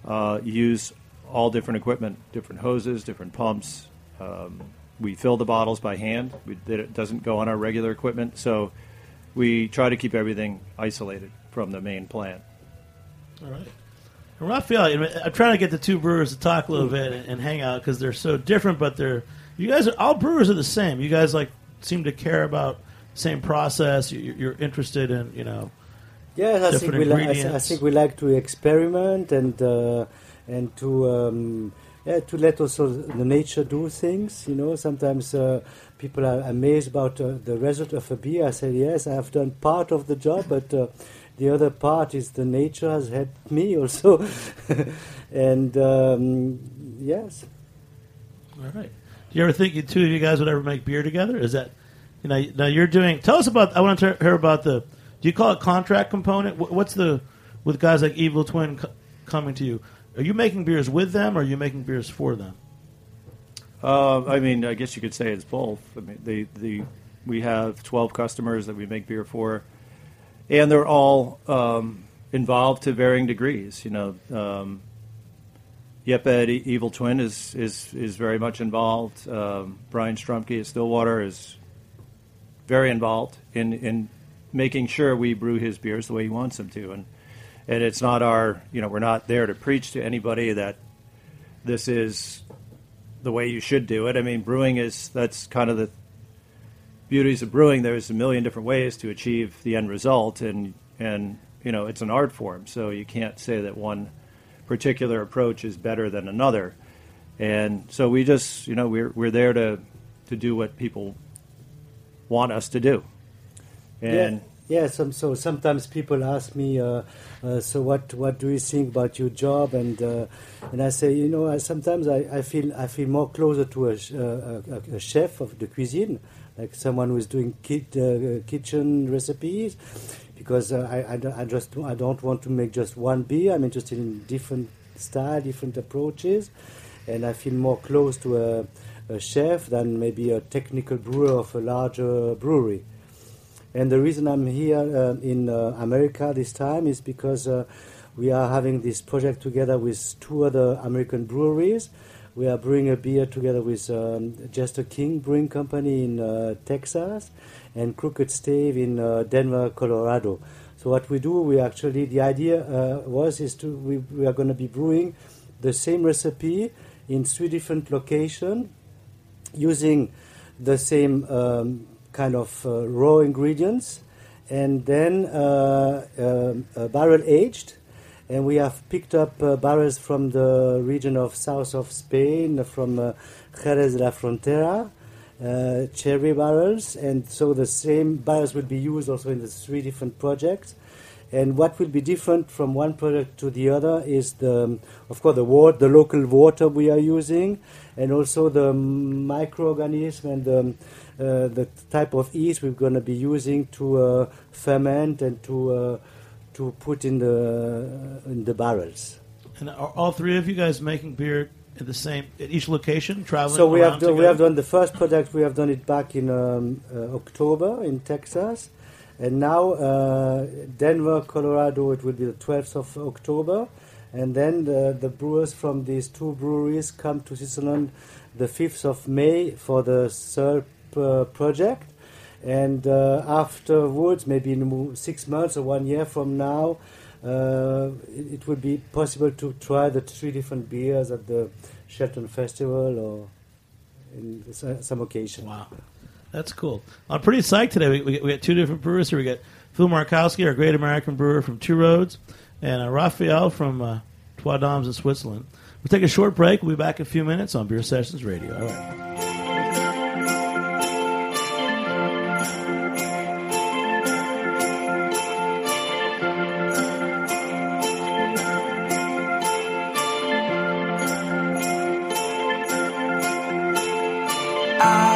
[SPEAKER 7] uh, use all different equipment, different hoses, different pumps. Um, we fill the bottles by hand. We, it doesn't go on our regular equipment, so we try to keep everything isolated from the main plant.
[SPEAKER 3] All right. And Raphael, I'm trying to get the two brewers to talk a little bit and, and hang out because they're so different, but they're you guys are all brewers are the same. You guys like seem to care about the same process. You, you're interested in you know.
[SPEAKER 5] Yes, I think we like. I, think we like to experiment and uh, and to um, yeah to let also the nature do things. You know, sometimes uh, people are amazed about uh, the result of a beer. I said, yes, I have done part of the job, but. Uh, the other part is the nature has helped me also, and um, yes,
[SPEAKER 3] All right. Do you ever think you two of you guys would ever make beer together? Is that you know now you're doing? Tell us about. I want to hear about the. Do you call it contract component? What's the with guys like Evil Twin co- coming to you? Are you making beers with them, or are you making beers for them?
[SPEAKER 7] Uh, I mean, I guess you could say it's both. I mean, the the we have twelve customers that we make beer for, and they're all um, involved to varying degrees. You know, um, Yep, at E- Evil Twin is is is very much involved. Um, Brian Strumke at Stillwater is very involved in in making sure we brew his beers the way he wants them to, and and it's not our you know we're not there to preach to anybody that this is the way you should do it. I mean, brewing is that's kind of the beauties of brewing. There's a million different ways to achieve the end result, and and you know it's an art form, so you can't say that one particular approach is better than another. And so we just you know we're we're there to to do what people want us to do. And
[SPEAKER 5] yeah, Some, so sometimes people ask me, uh, uh, so what what do you think about your job? And uh, and I say, you know, I, sometimes I, I feel I feel more closer to a, uh, a, a chef of the cuisine, like someone who is doing kit, uh, kitchen recipes, because uh, I, I, I just I don't want to make just one beer. I'm interested in different style, different approaches, and I feel more close to a, a chef than maybe a technical brewer of a larger brewery. And the reason I'm here uh, in uh, America this time is because uh, we are having this project together with two other American breweries. We are brewing a beer together with um, Jester King Brewing Company in uh, Texas and Crooked Stave in uh, Denver, Colorado. So what we do, we actually the idea uh, was is to we, we are going to be brewing the same recipe in three different locations using the same um, kind of uh, raw ingredients and then uh, uh, barrel aged. And we have picked up barrels from the region of south of Spain, from Jerez de la Frontera, sherry barrels. And so the same barrels will be used also in the three different projects. And what will be different from one product to the other is the, of course, the water, the local water we are using, and also the microorganism and the, uh, the type of yeast we're going to be using to uh, ferment and to uh, to put in the in the barrels.
[SPEAKER 3] And are all three of you guys making beer at the same at each location, traveling?
[SPEAKER 5] So we have done, we have done the first product. We have done it back in um, uh, October in Texas, and now uh, Denver, Colorado. It will be the 12th of October, and then the, the brewers from these two breweries come to Switzerland the 5th of May for the third uh, project. And uh, afterwards, maybe in six months or one year from now, uh, it, it be possible to try the three different beers at the Shelton Festival or in some occasion.
[SPEAKER 3] Wow, that's cool. I'm pretty psyched today. We, we, we got two different brewers here. We got Phil Markowski, our great American brewer from Two Roads, and uh, Raphael from uh, Trois Dames in Switzerland. We'll take a short break. We'll be back in a few minutes on Beer Sessions Radio. All right.
[SPEAKER 8] I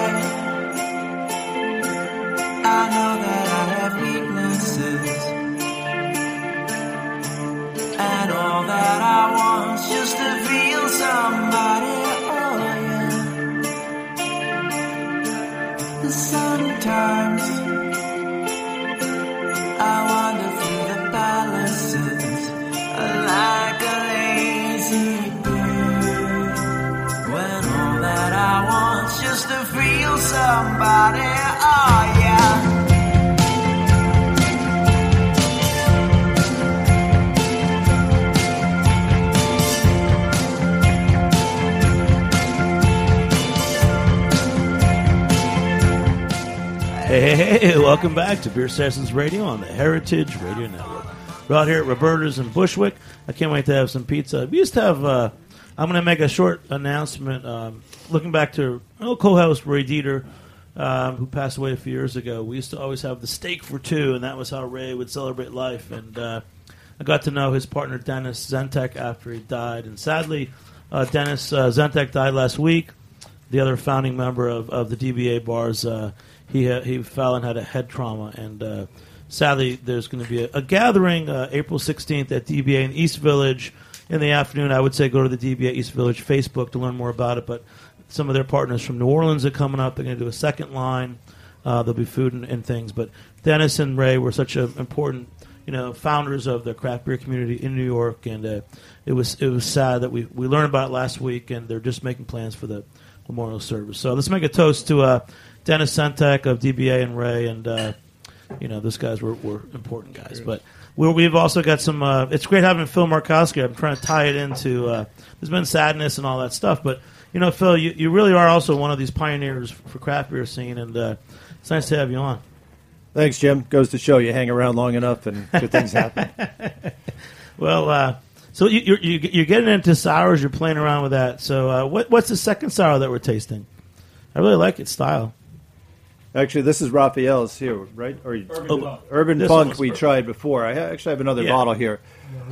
[SPEAKER 3] Hey, hey, welcome back to Beer Sessions Radio on the Heritage Radio Network. We're out here at Roberta's in Bushwick. I can't wait to have some pizza. We used to have, uh, I'm going to make a short announcement. Um, looking back to an old co-host, Ray Deter, um, who passed away a few years ago. We used to always have the steak for two, and that was how Ray would celebrate life. And uh, I got to know his partner, Dennis Zentek, after he died. And sadly, uh, Dennis uh, Zentek died last week. the other founding member of, of the DBA bars, uh, he ha- he fell and had a head trauma, and uh, sadly, there's going to be a, a gathering uh, April 16th at DBA in East Village in the afternoon. I would say go to the DBA East Village Facebook to learn more about it. But some of their partners from New Orleans are coming up. They're going to do a second line. Uh, there'll be food and, and things. But Dennis and Ray were such an important, you know, founders of the craft beer community in New York, and uh, it was it was sad that we we learned about it last week, and they're just making plans for the memorial service. So let's make a toast to uh, Dennis Zentek of DBA and Ray, and uh, you know, those guys were, were important guys. But we we've also got some. Uh, it's great having Phil Markowski. I'm trying to tie it into. Uh, there's been sadness and all that stuff, but you know, Phil, you, you really are also one of these pioneers for craft beer scene, and uh, it's nice to have you on.
[SPEAKER 7] Thanks, Jim. Goes to show you hang around long enough and good things happen.
[SPEAKER 3] Well, uh, so you, you're you- you're getting into sours. You're playing around with that. So uh, what what's the second sour that we're tasting? I really like its style.
[SPEAKER 7] Actually, this is Raphael's here, right? Or Urban,
[SPEAKER 3] Funk. This
[SPEAKER 7] Funk we
[SPEAKER 3] Urban.
[SPEAKER 7] tried before. I actually have another
[SPEAKER 3] Yeah.
[SPEAKER 7] bottle here.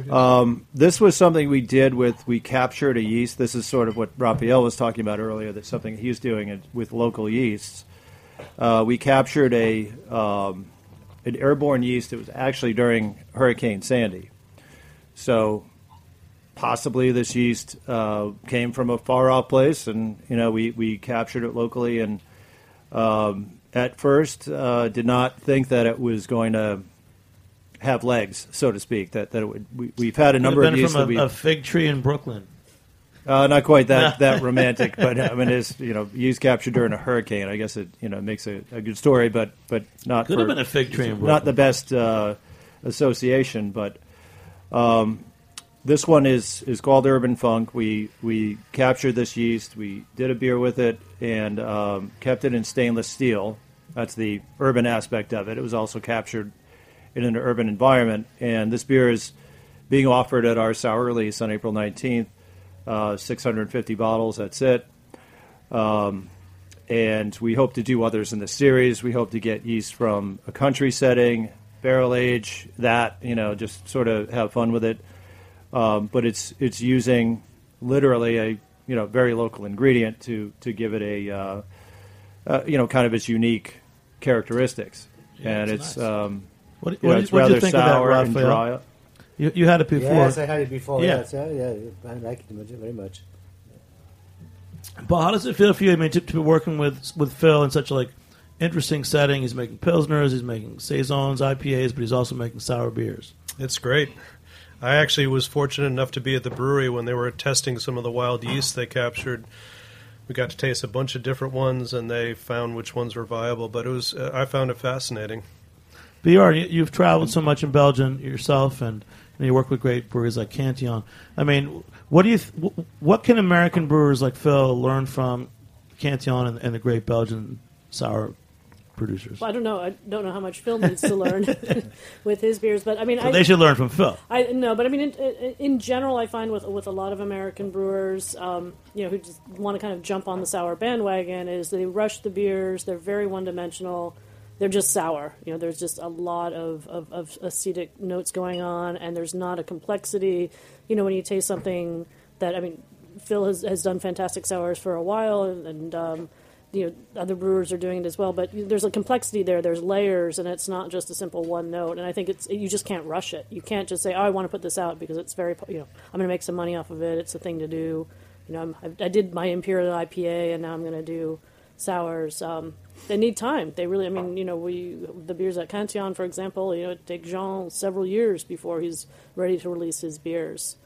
[SPEAKER 7] Um, this was something we did with we captured a yeast. This is sort of what Raphael was talking about earlier. That's something he's doing it with local yeasts. Uh, we captured a um, an airborne yeast. It was actually during Hurricane Sandy, so possibly this yeast uh, came from a far off place, and you know we we captured it locally and um, at first uh, did not think that it was going to have legs, so to speak. That that it would, we, we've had a number of that
[SPEAKER 3] from
[SPEAKER 7] we
[SPEAKER 3] a, a fig tree in Brooklyn.
[SPEAKER 7] uh, not quite that that romantic, but I mean, it's you know, yeast captured during a hurricane. I guess it you know makes a, a good story, but but not
[SPEAKER 3] Could have been a fig tree in
[SPEAKER 7] not the best uh, association, but um, this one is is called Urban Funk. We we captured this yeast, we did a beer with it, and um, kept it in stainless steel. That's the urban aspect of it. It was also captured in an urban environment, and this beer is being offered at our sour release on April nineteenth. Uh, 650 bottles. That's it. Um, and we hope to do others in the series. We hope to get yeast from a country setting, barrel age, that you know, just sort of have fun with it. Um, but it's it's using literally a you know very local ingredient to to give it a uh, uh, you know kind of its unique characteristics,
[SPEAKER 3] Yeah,
[SPEAKER 7] and
[SPEAKER 3] it's
[SPEAKER 7] it's
[SPEAKER 3] nice.
[SPEAKER 7] um,
[SPEAKER 3] What,
[SPEAKER 7] you know,
[SPEAKER 3] what,
[SPEAKER 7] it's
[SPEAKER 3] what did you think of that,
[SPEAKER 7] sour and
[SPEAKER 3] Raphael?
[SPEAKER 7] dry.
[SPEAKER 3] You, you had it before.
[SPEAKER 5] Yes, I had it before.
[SPEAKER 3] Yeah.
[SPEAKER 5] Yes, yeah, yeah, I like it very much.
[SPEAKER 3] But how does it feel for you? I mean, to, to be working with with Phil in such a like interesting setting. He's making pilsners, he's making saisons, IPAs, but he's also making sour beers.
[SPEAKER 4] It's great. I actually was fortunate enough to be at the brewery when they were testing some of the wild yeast they captured. We got to taste a bunch of different ones, and they found which ones were viable. But it was uh, I found it fascinating.
[SPEAKER 3] BR, you, you've traveled so much in Belgium yourself, and, and you work with great breweries like Cantillon. I mean, what do you? Th- what can American brewers like Phil learn from Cantillon and, and the great Belgian sour producers?
[SPEAKER 6] Well, I don't know. I don't know how much Phil needs to learn with his beers, but I mean,
[SPEAKER 3] So
[SPEAKER 6] I,
[SPEAKER 3] they should learn from Phil.
[SPEAKER 6] I no, but I mean, in, in, in general, I find with with a lot of American brewers, um, you know, who just want to kind of jump on the sour bandwagon, is they rush the beers. They're very one dimensional. They're just sour. You know, there's just a lot of, of, of acetic notes going on, and there's not a complexity. You know, when you taste something that I mean, Phil has has done fantastic sours for a while, and. and um, you know, other brewers are doing it as well, but there's a complexity there. There's layers, and it's not just a simple one note. And I think it's you just can't rush it. You can't just say, "Oh, I want to put this out because it's very, you know, I'm going to make some money off of it. It's a thing to do." You know, I'm, I, did my imperial IPA, and now I'm going to do sours. Um, they need time. They really, I mean, you know, we the beers at Cantillon, for example, you know, it takes Jean several years before he's ready to release his beers,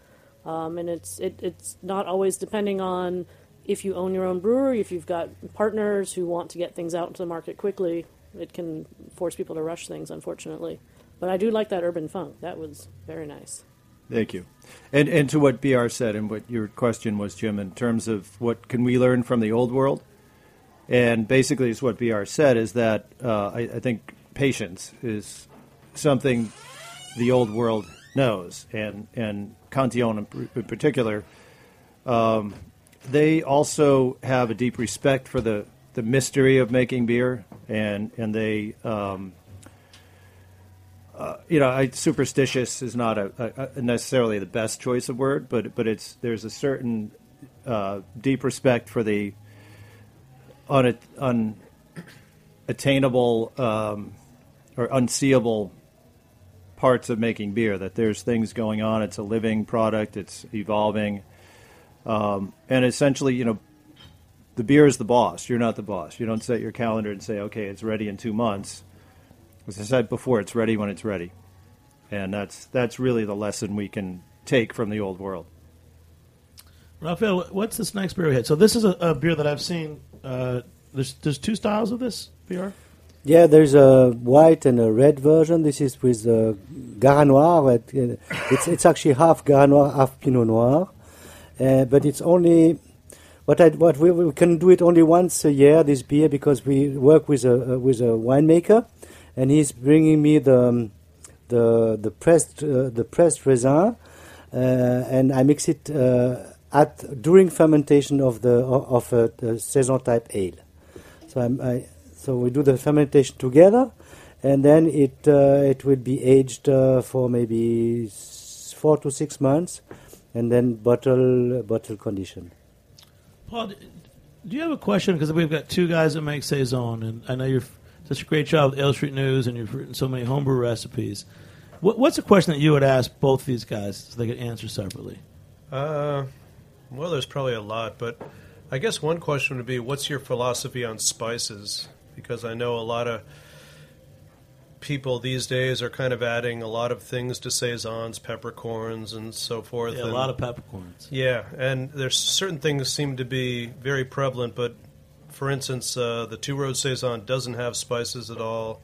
[SPEAKER 6] um, and it's it, it's not always depending on if you own your own brewery, if you've got partners who want to get things out into the market quickly, it can force people to rush things, unfortunately. But I do like that urban funk. That was very nice.
[SPEAKER 7] Thank you. And and to what BR said and what your question was, Jim, in terms of what can we learn from the old world? And basically, it's what BR said is that uh, I, I think patience is something the old world knows, and and Cantillon in, particular, um, they also have a deep respect for the, the mystery of making beer, and and they. Um, you know, I, superstitious is not a, a, necessarily the best choice of word, but but it's there's a certain uh, deep respect for the un, unattainable um, or unseeable parts of making beer. That there's things going on. It's a living product. It's evolving, um, and essentially, you know, the beer is the boss. You're not the boss. You don't set your calendar and say, okay, it's ready in two months. As I said before, it's ready when it's ready, and that's that's really the lesson we can take from the old world.
[SPEAKER 3] Raphael, what's this next beer we had? So this is a, a beer that I've seen. Uh, there's there's two styles of this beer.
[SPEAKER 5] Yeah, there's a white and a red version. This is with uh, Garanoir. It, it's, it's actually half Garanoir, half Pinot Noir. Uh, but it's only what I what we, we can do it only once a year. This beer because we work with a uh, with a winemaker, and he's bringing me the um, the the pressed uh, the pressed raisin, uh, and I mix it uh, at during fermentation of the of a, a saison type ale. So I'm, I so we do the fermentation together, and then it uh, it will be aged uh, for maybe four to six months, and then bottle bottle condition.
[SPEAKER 3] Paul, do you have a question? Because we've got two guys that make saison, and I know you're such a great job with Ale Street News, and you've written so many homebrew recipes. What, what's a question that you would ask both these guys so they could answer separately?
[SPEAKER 4] Uh, well, there's probably a lot, but I guess one question would be, what's your philosophy on spices? Because I know a lot of people these days are kind of adding a lot of things to saisons, peppercorns, and so forth.
[SPEAKER 3] Yeah, a
[SPEAKER 4] and-
[SPEAKER 3] lot of peppercorns.
[SPEAKER 4] Yeah, and there's certain things seem to be very prevalent, but for instance, uh, the Two Road Saison doesn't have spices at all.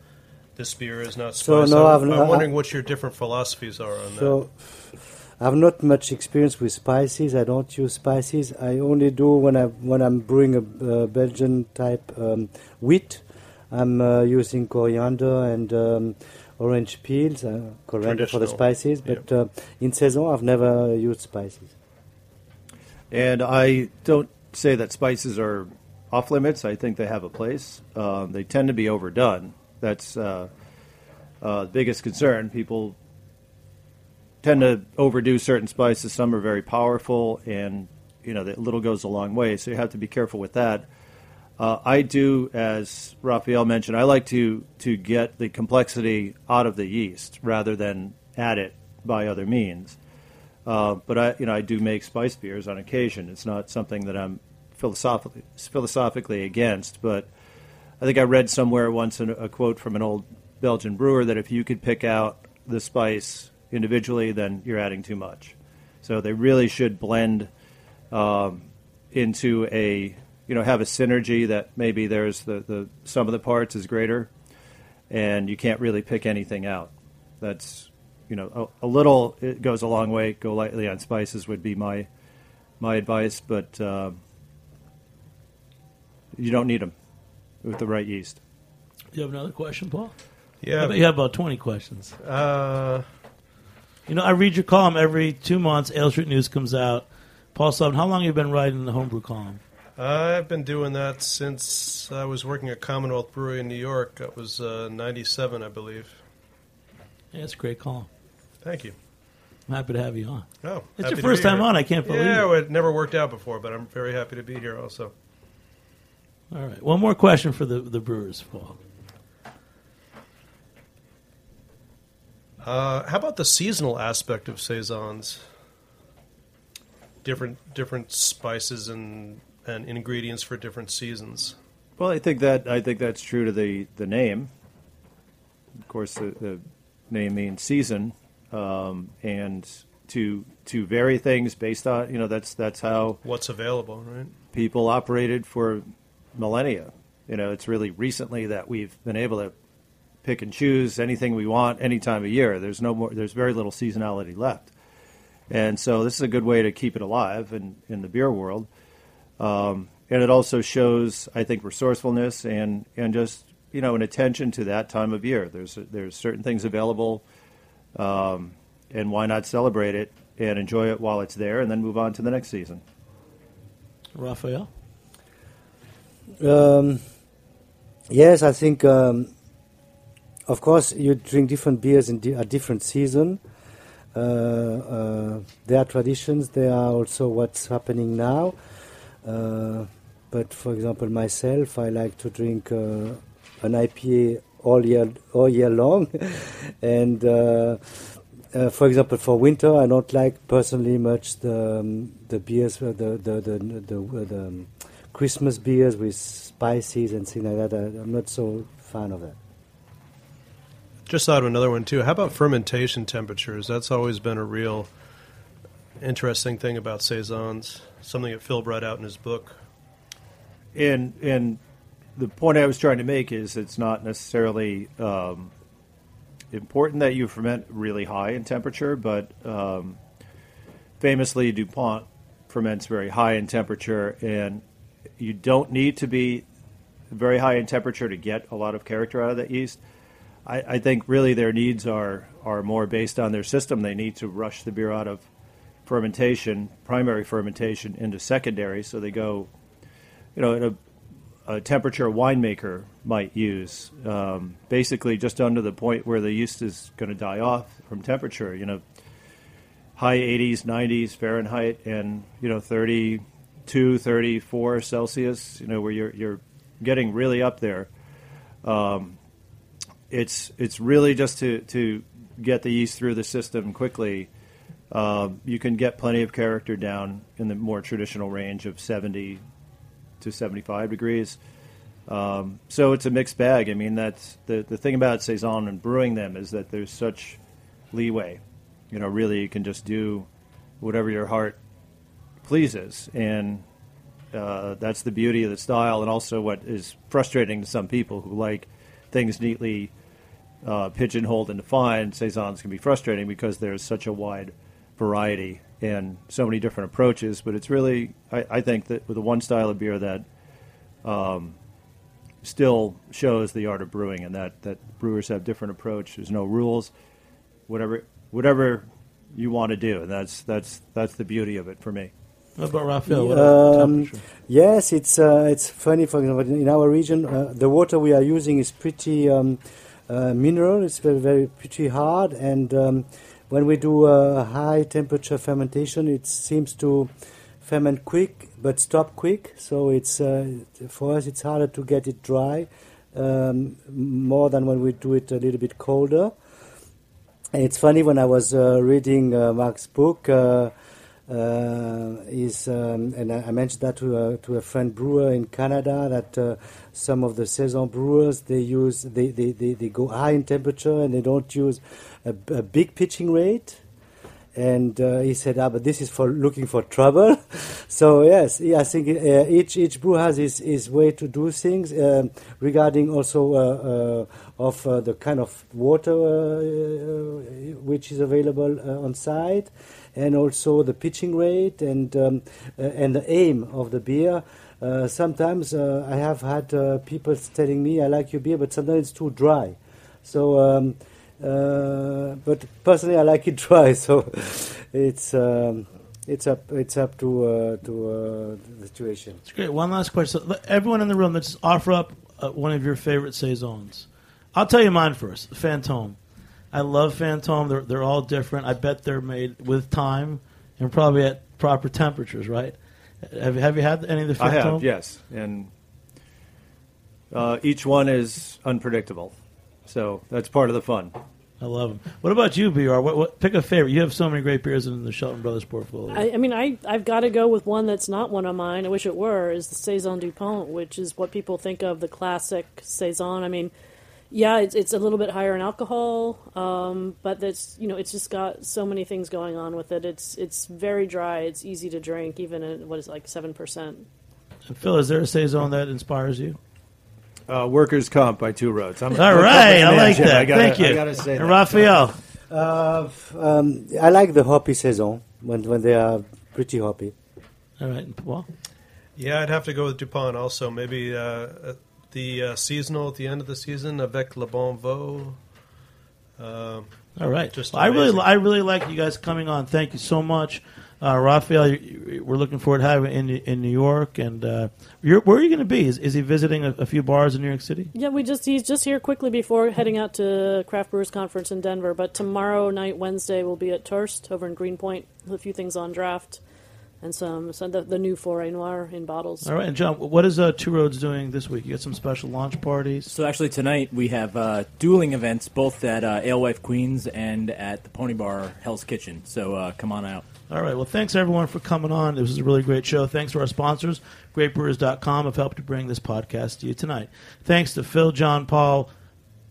[SPEAKER 4] This beer is not
[SPEAKER 5] So,
[SPEAKER 4] spicy.
[SPEAKER 5] no,
[SPEAKER 4] I'm,
[SPEAKER 5] I've-
[SPEAKER 4] I'm wondering what your different philosophies are on that.
[SPEAKER 5] So I've not much experience with spices. I don't use spices. I only do when I when I'm brewing a uh, Belgian type um, wheat. I'm uh, using coriander and um, orange peels, uh, coriander for the spices. But uh, in saison, I've never used spices.
[SPEAKER 7] And I don't say that spices are off limits. I think they have a place. Um, they tend to be overdone. That's uh, uh, the biggest concern. People tend to overdo certain spices. Some are very powerful, and you know, that little goes a long way. So you have to be careful with that. Uh, I do, as Raphael mentioned, I like to to get the complexity out of the yeast rather than add it by other means. Uh, but I, you know, I do make spice beers on occasion. It's not something that I'm philosophically philosophically against. But I think I read somewhere once a, a quote from an old Belgian brewer that if you could pick out the spice individually, then you're adding too much. So they really should blend um, into a you know have a synergy that maybe there's the, the sum of the parts is greater, and you can't really pick anything out. That's you know a, a little it goes a long way. Go lightly on spices would be my my advice, but um, you don't need them with the right yeast.
[SPEAKER 3] Do you have another question, Paul?
[SPEAKER 4] Yeah,
[SPEAKER 3] bet you have about 20 questions.
[SPEAKER 4] uh,
[SPEAKER 3] You know, I read your column every two months. Ale Street News comes out. Paul Sullivan, how long have you been writing the homebrew column?
[SPEAKER 4] I've been doing that since I was working at Commonwealth Brewery in New York. That was uh, '97, I believe.
[SPEAKER 3] Yeah, it's a great column.
[SPEAKER 4] Thank you.
[SPEAKER 3] I'm happy to have you on.
[SPEAKER 4] Oh,
[SPEAKER 3] It's your first time
[SPEAKER 4] here.
[SPEAKER 3] on. I can't believe
[SPEAKER 4] Yeah,
[SPEAKER 3] it.
[SPEAKER 4] well, it never worked out before, but I'm very happy to be here. Also,
[SPEAKER 3] All right. One more question for the, the brewers, Paul.
[SPEAKER 4] Uh, how about the seasonal aspect of saisons? Different different spices and and ingredients for different seasons.
[SPEAKER 7] Well, I think that I think that's true to the, the name. Of course, the, the name means season, um, and to to vary things based on you know that's that's how
[SPEAKER 4] What's available, right?
[SPEAKER 7] people operated for millennia. You know, it's really recently that we've been able to pick and choose anything we want any time of year. There's no more. There's very little seasonality left, and so this is a good way to keep it alive in in the beer world. Um, and it also shows, I think, resourcefulness and and just you know an attention to that time of year. There's there's certain things available, um, and why not celebrate it and enjoy it while it's there, and then move on to the next season.
[SPEAKER 3] Raphael?
[SPEAKER 5] Um, yes, I think. Um, of course, you drink different beers in di- a different season. Uh, uh, there are traditions. There are also what's happening now. Uh, but for example, myself, I like to drink uh, an IPA all year all year long, and. Uh, uh, for example, for winter, I don't like personally much the um, the beers, the the the, the, uh, the um, Christmas beers with spices and things like that. I, I'm not so fan of that.
[SPEAKER 4] Just thought of another one too. How about fermentation temperatures? That's always been a real interesting thing about saisons. Something that Phil brought out in his book.
[SPEAKER 7] And and the point I was trying to make is it's not necessarily um, important that you ferment really high in temperature, but um, famously DuPont ferments very high in temperature, and you don't need to be very high in temperature to get a lot of character out of that yeast. I, I think really their needs are are more based on their system. They need to rush the beer out of fermentation, primary fermentation, into secondary, so they go, you know, at a a temperature a winemaker might use, um, basically just under the point where the yeast is going to die off from temperature. You know, high 80s, 90s Fahrenheit, and you know 32, 34 Celsius. You know where you're you're getting really up there. Um, it's it's really just to to get the yeast through the system quickly. Um, you can get plenty of character down in the more traditional range of 70 to 75 degrees. Um, so it's a mixed bag. I mean, that's the the thing about saison and brewing them is that there's such leeway. You know, really, you can just do whatever your heart pleases, and uh, that's the beauty of the style, and also what is frustrating to some people who like things neatly uh, pigeonholed and defined. Saisons can be frustrating because there's such a wide variety and so many different approaches. But it's really, I, I think that with the one style of beer that um, still shows the art of brewing, and that, that brewers have different approach. There's no rules, whatever whatever you want to do, and that's that's that's the beauty of it for me.
[SPEAKER 3] What about Raphael? What about
[SPEAKER 5] Um, yes, it's uh, it's funny. For example, in our region, uh, the water we are using is pretty um, uh, mineral. It's very, very pretty hard, and um, when we do a high temperature fermentation, it seems to ferment quick but stop quick. So it's uh, for us, it's harder to get it dry um, more than when we do it a little bit colder. And it's funny when I was uh, reading uh, Mark's book. Uh, is um, and I, I mentioned that to a, to a friend brewer in Canada that uh, some of the saison brewers they use they, they, they, they go high in temperature and they don't use a, a big pitching rate. And uh, he said, "Ah, but this is for looking for trouble." so yes, I think uh, each each brew has his, his way to do things um, regarding also uh, uh, of uh, the kind of water uh, which is available on site, and also the pitching rate and um, and the aim of the beer. Sometimes I have had people telling me, "I like your beer, but sometimes it's too dry." So. Um, uh, but personally, I like it dry, so it's um, it's up it's up to uh, to uh, the situation.
[SPEAKER 3] It's great. One last question. So, everyone in the room, let's offer up uh, one of your favorite saisons. I'll tell you mine first. Fantôme. I love Fantôme. They're they're all different. I bet they're made with time and probably at proper temperatures, right? Have you, have you had any of the Fantôme?
[SPEAKER 7] I have, yes, and uh, each one is unpredictable, so that's part of the fun.
[SPEAKER 3] I love them. What about you, BR? What, what, pick a favorite. You have so many great beers in the Shelton Brothers portfolio.
[SPEAKER 6] I, I mean, I I've got to go with one that's not one of mine. I wish it were. Is the saison Dupont, which is what people think of the classic saison. I mean, yeah, it's it's a little bit higher in alcohol, um, but that's you know, it's just got so many things going on with it. It's it's very dry. It's easy to drink, even at what is it, like seven percent.
[SPEAKER 3] And Phil, is there a saison that inspires you?
[SPEAKER 7] Uh, workers' comp by Two Roads. I'm,
[SPEAKER 3] All right, I
[SPEAKER 7] Man,
[SPEAKER 3] like that.
[SPEAKER 7] I gotta-
[SPEAKER 3] Thank you.
[SPEAKER 7] I gotta say that.
[SPEAKER 3] Raphael.
[SPEAKER 5] Uh, f- um, I like the hoppy saison when when they are pretty hoppy.
[SPEAKER 3] All right, and Paul.
[SPEAKER 4] Yeah, I'd have to go with Dupont also. Maybe uh, the uh, seasonal at the end of the season, avec les bons voeux. Uh,
[SPEAKER 3] All right.
[SPEAKER 4] Just
[SPEAKER 3] Well, I really. I really like you guys coming on. Thank you so much, uh, Raphael. you- you- We're looking forward to having you in in New York. And uh, you're, where are you going to be? Is, is he visiting a, a few bars in New York City?
[SPEAKER 6] Yeah, we just he's just here quickly before heading out to Craft Brewers Conference in Denver. But tomorrow night, Wednesday, we'll be at Tørst over in Greenpoint with a few things on draft, and some, some the, the new Foray Noir in bottles.
[SPEAKER 3] All right, and John, what is uh, Two Roads doing this week? You got some special launch parties.
[SPEAKER 9] So actually tonight we have uh, dueling events both at uh, Alewife Queens and at the Pony Bar Hell's Kitchen. So uh, come on out.
[SPEAKER 3] All right. Well, thanks everyone for coming on. This was a really great show. Thanks to our sponsors. GreatBrewers.com have helped to bring this podcast to you tonight. Thanks to Phil, John, Paul,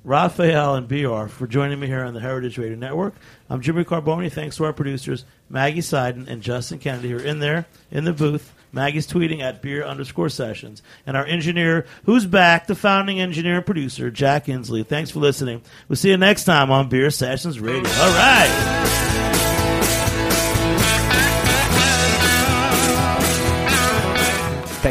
[SPEAKER 3] Raphael, and BR for joining me here on the Heritage Radio Network. I'm Jimmy Carbone. Thanks to our producers, Maggie Seiden and Justin Kennedy, who are in there in the booth. Maggie's tweeting at beer underscore sessions. And our engineer, who's back, the founding engineer and producer, Jack Inslee. Thanks for listening. We'll see you next time on Beer Sessions Radio. All right.